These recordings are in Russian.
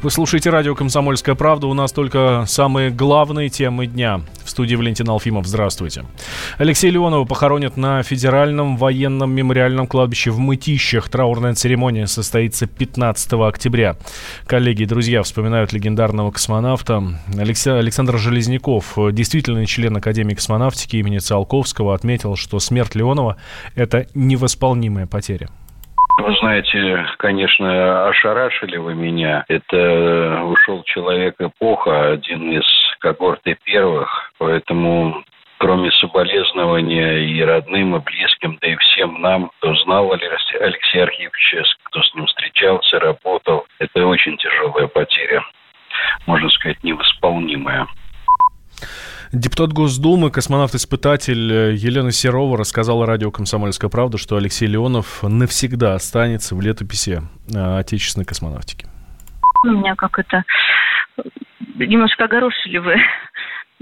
Вы слушаете радио «Комсомольская правда». У нас только самые главные темы дня. В студии Валентин Алфимов. Здравствуйте. Алексея Леонова похоронят на Федеральном военном мемориальном кладбище в Мытищах. Траурная церемония состоится 15 октября. Коллеги и друзья вспоминают легендарного космонавта. Александр Железняков, действительный член Академии космонавтики имени Циолковского, отметил, что смерть Леонова – это невосполнимая потеря. Вы знаете, конечно, ошарашили вы меня. Это ушел человек эпоха, один из когорты первых, поэтому кроме соболезнования и родным, и близким, да и всем нам, кто знал Алексея Архиповича, кто с ним встречался, работал, это очень тяжелая потеря, можно сказать. Депутат Госдумы, космонавт-испытатель э, Елена Серова рассказала радио «Комсомольская правда», что Алексей Леонов навсегда останется в летописи э, отечественной космонавтики. У меня как это немножко огорошили вы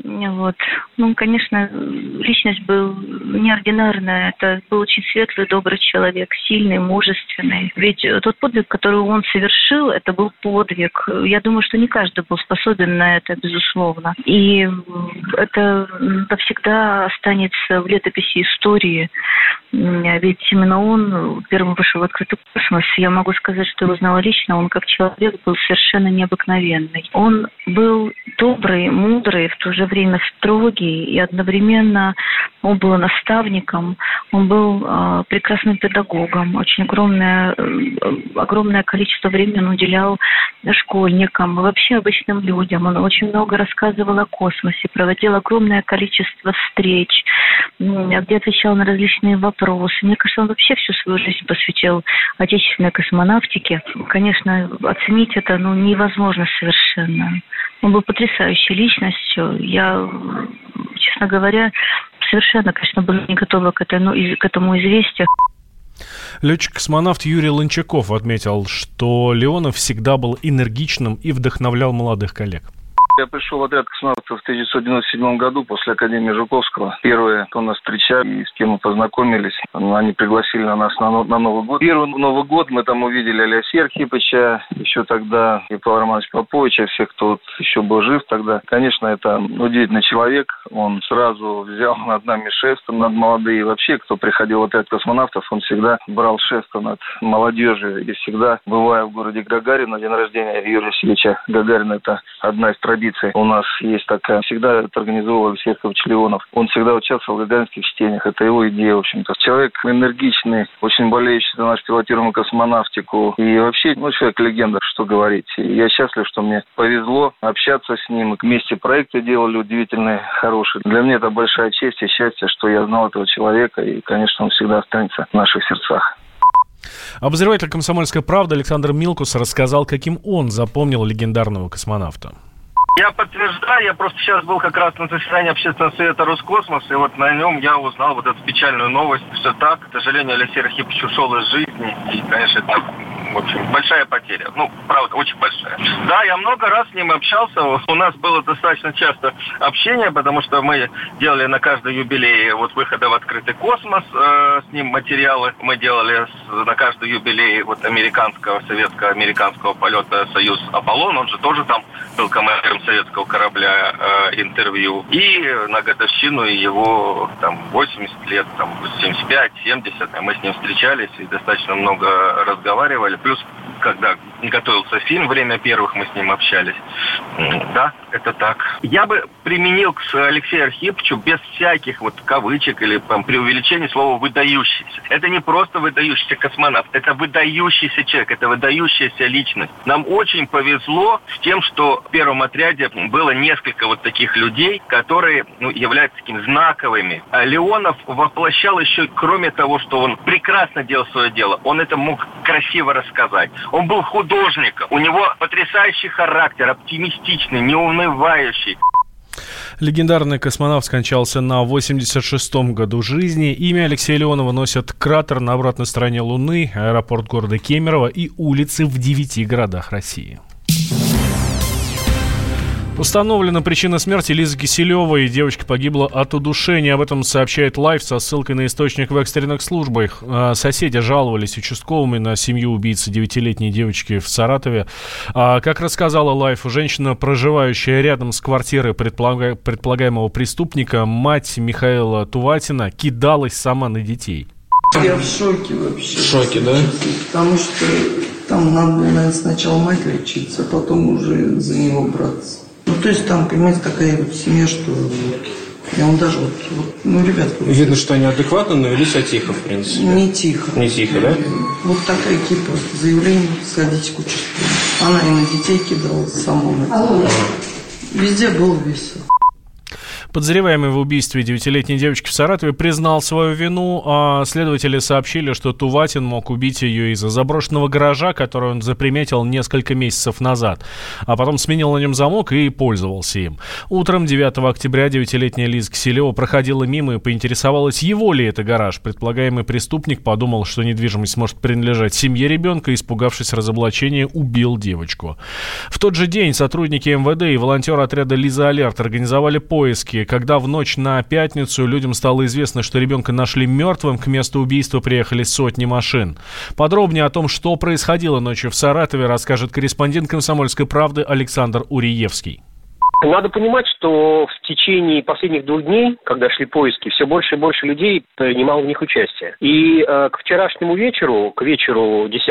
вот. Ну, конечно, личность был неординарная. Это был очень светлый, добрый человек, сильный, мужественный. Ведь тот подвиг, который он совершил, это был подвиг. Я думаю, что не каждый был способен на это, безусловно. И это навсегда останется в летописи истории. Ведь именно он первым вышел в открытый космос. Я могу сказать, что его знала лично. Он как человек был совершенно необыкновенный. Он был добрый, мудрый, в то же время строгий, и одновременно он был наставником, он был э, прекрасным педагогом, очень огромное, э, огромное количество времени он уделял школьникам, вообще обычным людям. Он очень много рассказывал о космосе, проводил огромное количество встреч, где отвечал на различные вопросы. Мне кажется, он вообще всю свою жизнь посвятил отечественной космонавтике. Конечно, оценить это ну, невозможно совершенно. Он был потрясающей личностью. Я, честно говоря, совершенно, конечно, была не готова к, этой, ну, к этому известию. Летчик-космонавт Юрий Лончаков отметил, что Леонов всегда был энергичным и вдохновлял молодых коллег. Я пришел в отряд космонавтов в 1997 году после Академии Жуковского. Первые, кто нас встречали и с кем мы познакомились, они пригласили на нас на, на Новый год. Первый Новый год мы там увидели Алексея Архипыча, еще тогда Павла Романовича Поповича, всех, кто вот еще был жив тогда. Конечно, это удивительный человек. Он сразу взял над нами шефство, над молодые. Вообще, кто приходил в отряд космонавтов, он всегда брал шефство над молодежью. И всегда, бывая в городе Гагарин на день рождения Юрия Васильевича Гагарина, это одна из традиций традиция у нас есть такая. Всегда это организовывал Алексей Леонов. Он всегда участвовал в гагаринских чтениях. Это его идея, в общем-то. Человек энергичный, очень болеющий за нашу пилотируемую космонавтику. И вообще, ну, человек легенда, что говорить. И я счастлив, что мне повезло общаться с ним. Вместе проекты делали удивительные, хорошие. Для меня это большая честь и счастье, что я знал этого человека. И, конечно, он всегда останется в наших сердцах. Обозреватель «Комсомольской правды» Александр Милкус рассказал, каким он запомнил легендарного космонавта. Я подтверждаю, я просто сейчас был как раз на заседании общественного совета Роскосмос, и вот на нем я узнал вот эту печальную новость. Все так, к сожалению, Алексей Архипович ушел из жизни, и, конечно, это в общем, большая потеря. Ну, правда, очень большая. Да, я много раз с ним общался. У нас было достаточно часто общение, потому что мы делали на каждый юбилей вот выхода в открытый космос э, с ним материалы. Мы делали с, на каждый юбилей вот американского, советско-американского полета «Союз Аполлон». Он же тоже там был командиром советского корабля э, интервью. И на годовщину его там 80 лет, там 75, 70, мы с ним встречались и достаточно много разговаривали. Плюс, когда готовился фильм «Время первых», мы с ним общались. Да, это так. Я бы применил к Алексею Архиповичу без всяких вот кавычек или там, преувеличений слово «выдающийся». Это не просто выдающийся космонавт, это выдающийся человек, это выдающаяся личность. Нам очень повезло с тем, что в первом отряде было несколько вот таких людей, которые ну, являются такими знаковыми. А Леонов воплощал еще, кроме того, что он прекрасно делал свое дело, он это мог красиво рассказать. Он был художником, у него потрясающий характер, оптимистичный, неунывающий. Легендарный космонавт скончался на 86-м году жизни. Имя Алексея Леонова носят кратер на обратной стороне Луны, аэропорт города Кемерово и улицы в девяти городах России. Установлена причина смерти Лизы Киселевой. Девочка погибла от удушения. Об этом сообщает Life со ссылкой на источник в экстренных службах. А, соседи жаловались участковым на семью убийцы девятилетней девочки в Саратове. А, как рассказала Life, женщина, проживающая рядом с квартирой предполагаемого преступника, мать Михаила Туватина, кидалась сама на детей. Я в шоке вообще. В шоке, да? Потому что там надо, наверное, сначала мать лечиться, а потом уже за него браться. Ну, то есть там, понимаете, такая вот семья, что вот, я вам даже вот, вот ну, ребят... Видно, что они адекватно, но вели себя тихо, в принципе. Не тихо. Не тихо, да? Вот такая типа заявление, сходите к участку. Она и на детей кидала сама. Везде было весело. Подозреваемый в убийстве девятилетней девочки в Саратове признал свою вину, а следователи сообщили, что Туватин мог убить ее из-за заброшенного гаража, который он заприметил несколько месяцев назад, а потом сменил на нем замок и пользовался им. Утром 9 октября девятилетняя Лиза Киселева проходила мимо и поинтересовалась, его ли это гараж. Предполагаемый преступник подумал, что недвижимость может принадлежать семье ребенка, испугавшись разоблачения, убил девочку. В тот же день сотрудники МВД и волонтеры отряда «Лиза Алерт» организовали поиски когда в ночь на пятницу людям стало известно, что ребенка нашли мертвым, к месту убийства приехали сотни машин. Подробнее о том, что происходило ночью в Саратове, расскажет корреспондент «Комсомольской правды» Александр Уриевский. Надо понимать, что в течение последних двух дней, когда шли поиски, все больше и больше людей принимало в них участие. И э, к вчерашнему вечеру, к вечеру 10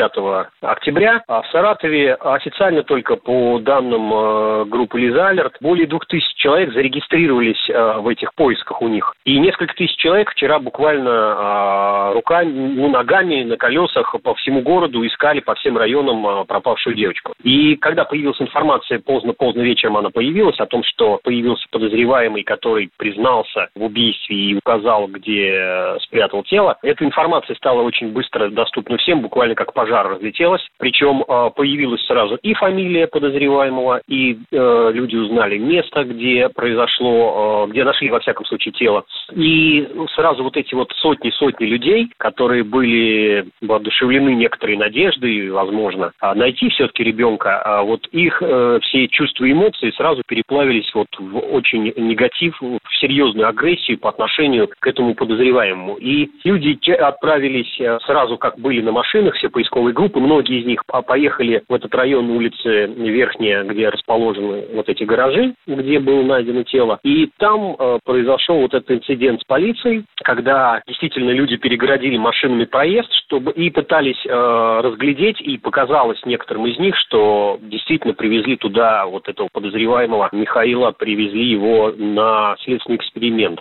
октября, а в Саратове официально только по данным э, группы Лиза Алерт, более двух тысяч человек зарегистрировались э, в этих поисках у них. И несколько тысяч человек вчера буквально э, руками, ну, ногами на колесах по всему городу искали по всем районам э, пропавшую девочку. И когда появилась информация, поздно-поздно вечером она появилась, о том, что появился подозреваемый, который признался в убийстве и указал, где э, спрятал тело. Эта информация стала очень быстро доступна всем, буквально как пожар разлетелась. Причем э, появилась сразу и фамилия подозреваемого, и э, люди узнали место, где произошло, где нашли, во всяком случае, тело. И сразу вот эти вот сотни-сотни людей, которые были воодушевлены некоторой надеждой, возможно, а найти все-таки ребенка, а вот их все чувства и эмоции сразу переплавились переплавились вот в очень негатив, в серьезную агрессию по отношению к этому подозреваемому. И люди отправились э, сразу, как были на машинах, все поисковые группы, многие из них поехали в этот район улицы Верхняя, где расположены вот эти гаражи, где было найдено тело. И там э, произошел вот этот инцидент с полицией, когда действительно люди перегородили машинами проезд, чтобы и пытались э, разглядеть, и показалось некоторым из них, что действительно привезли туда вот этого подозреваемого Михаила, привезли его на следственный эксперимент.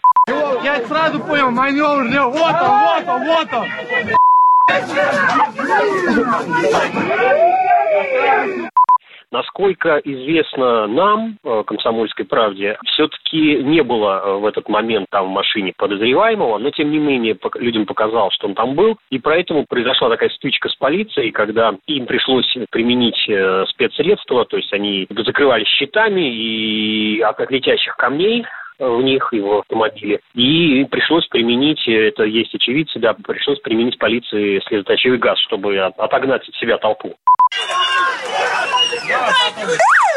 Я сразу понял, маневр вот он, вот он, вот он. Насколько известно нам, э, комсомольской правде, все-таки не было э, в этот момент там в машине подозреваемого, но тем не менее людям показалось, что он там был, и поэтому произошла такая стычка с полицией, когда им пришлось применить э, спецсредства, то есть они закрывались щитами и от летящих камней в них, его автомобиле. И пришлось применить, это есть очевидцы, да, пришлось применить полиции слезоточивый газ, чтобы отогнать от себя толпу. Yeah.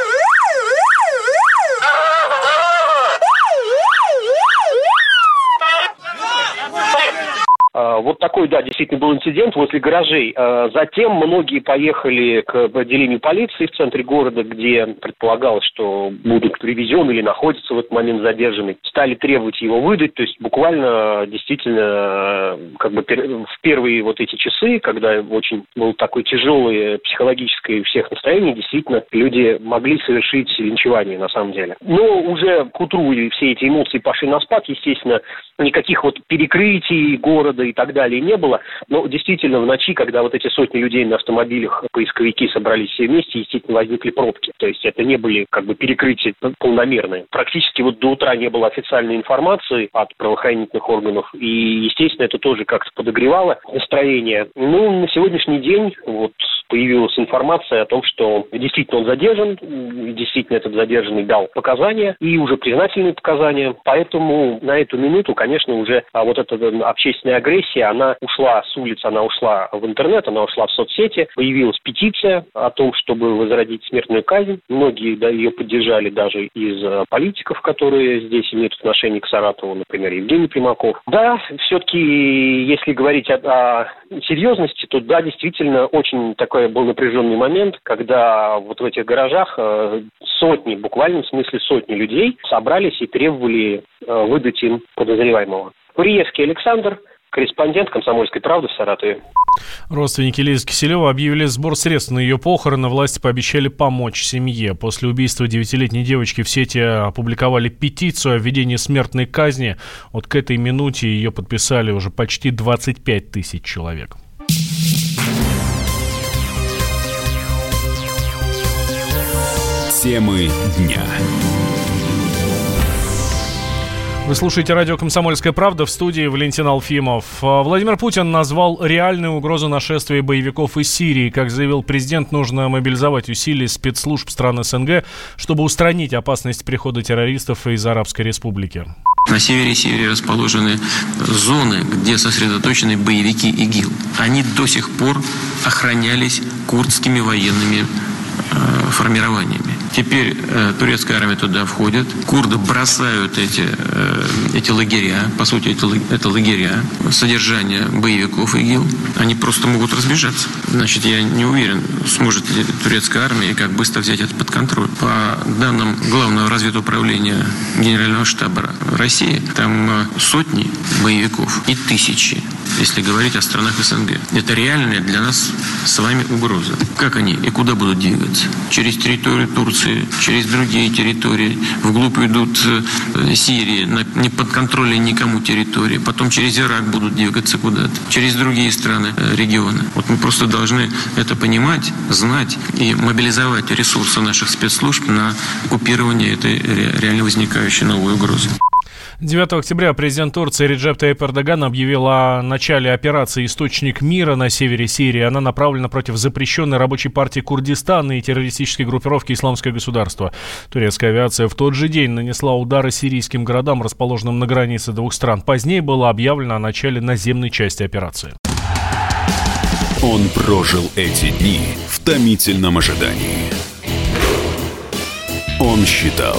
Вот такой, да, действительно был инцидент возле гаражей. А, затем многие поехали к отделению полиции в центре города, где предполагалось, что будут привезены или находятся в этот момент задержаны. Стали требовать его выдать, то есть буквально действительно как бы в первые вот эти часы, когда очень было такое тяжелое психологическое всех настроение, действительно люди могли совершить линчевание на самом деле. Но уже к утру все эти эмоции пошли на спад, естественно, никаких вот перекрытий города и так далее не было. Но действительно в ночи, когда вот эти сотни людей на автомобилях, поисковики собрались все вместе, естественно, возникли пробки. То есть это не были как бы перекрытия полномерные. Практически вот до утра не было официальной информации от правоохранительных органов. И, естественно, это тоже как-то подогревало настроение. Ну, на сегодняшний день вот появилась информация о том, что действительно он задержан, действительно этот задержанный дал показания и уже признательные показания. Поэтому на эту минуту, конечно, уже а вот эта общественная агрессия, она ушла с улиц, она ушла в интернет, она ушла в соцсети. Появилась петиция о том, чтобы возродить смертную казнь. Многие да, ее поддержали даже из э, политиков, которые здесь имеют отношение к Саратову, например, Евгений Примаков. Да, все-таки, если говорить о, о серьезности, то да, действительно, очень такой был напряженный момент, когда вот в этих гаражах э, сотни, буквально в смысле сотни людей собрались и требовали э, выдать им подозреваемого. Куриевский Александр, корреспондент «Комсомольской правды» в Саратове. Родственники Лизы Киселева объявили сбор средств на ее похороны. Власти пообещали помочь семье. После убийства девятилетней девочки в сети опубликовали петицию о введении смертной казни. Вот к этой минуте ее подписали уже почти 25 тысяч человек. Темы дня. Вы слушаете радио «Комсомольская правда» в студии Валентин Алфимов. А, Владимир Путин назвал реальную угрозу нашествия боевиков из Сирии. Как заявил президент, нужно мобилизовать усилия спецслужб стран СНГ, чтобы устранить опасность прихода террористов из Арабской Республики. На севере Сирии расположены зоны, где сосредоточены боевики ИГИЛ. Они до сих пор охранялись курдскими военными э, формированиями. Теперь э, турецкая армия туда входит. Курды бросают эти, э, эти лагеря. По сути, это, это лагеря содержания боевиков ИГИЛ. Они просто могут разбежаться. Значит, я не уверен, сможет ли турецкая армия как быстро взять это под контроль. По данным Главного разведуправления Генерального штаба России, там э, сотни боевиков и тысячи, если говорить о странах СНГ. Это реальная для нас с вами угроза. Как они и куда будут двигаться? Через территорию Турции, через другие территории. Вглубь идут э, Сирии, на неподконтрольной никому территории. Потом через Ирак будут двигаться куда-то. Через другие страны, э, регионы. Вот мы просто должны это понимать, знать и мобилизовать ресурсы наших спецслужб на купирование этой реально возникающей новой угрозы. 9 октября президент Турции Реджеп Таyyip Эрдоган объявил о начале операции «Источник мира» на севере Сирии. Она направлена против запрещенной рабочей партии Курдистана и террористической группировки «Исламское государство». Турецкая авиация в тот же день нанесла удары сирийским городам, расположенным на границе двух стран. Позднее было объявлено о начале наземной части операции. Он прожил эти дни в томительном ожидании. Он считал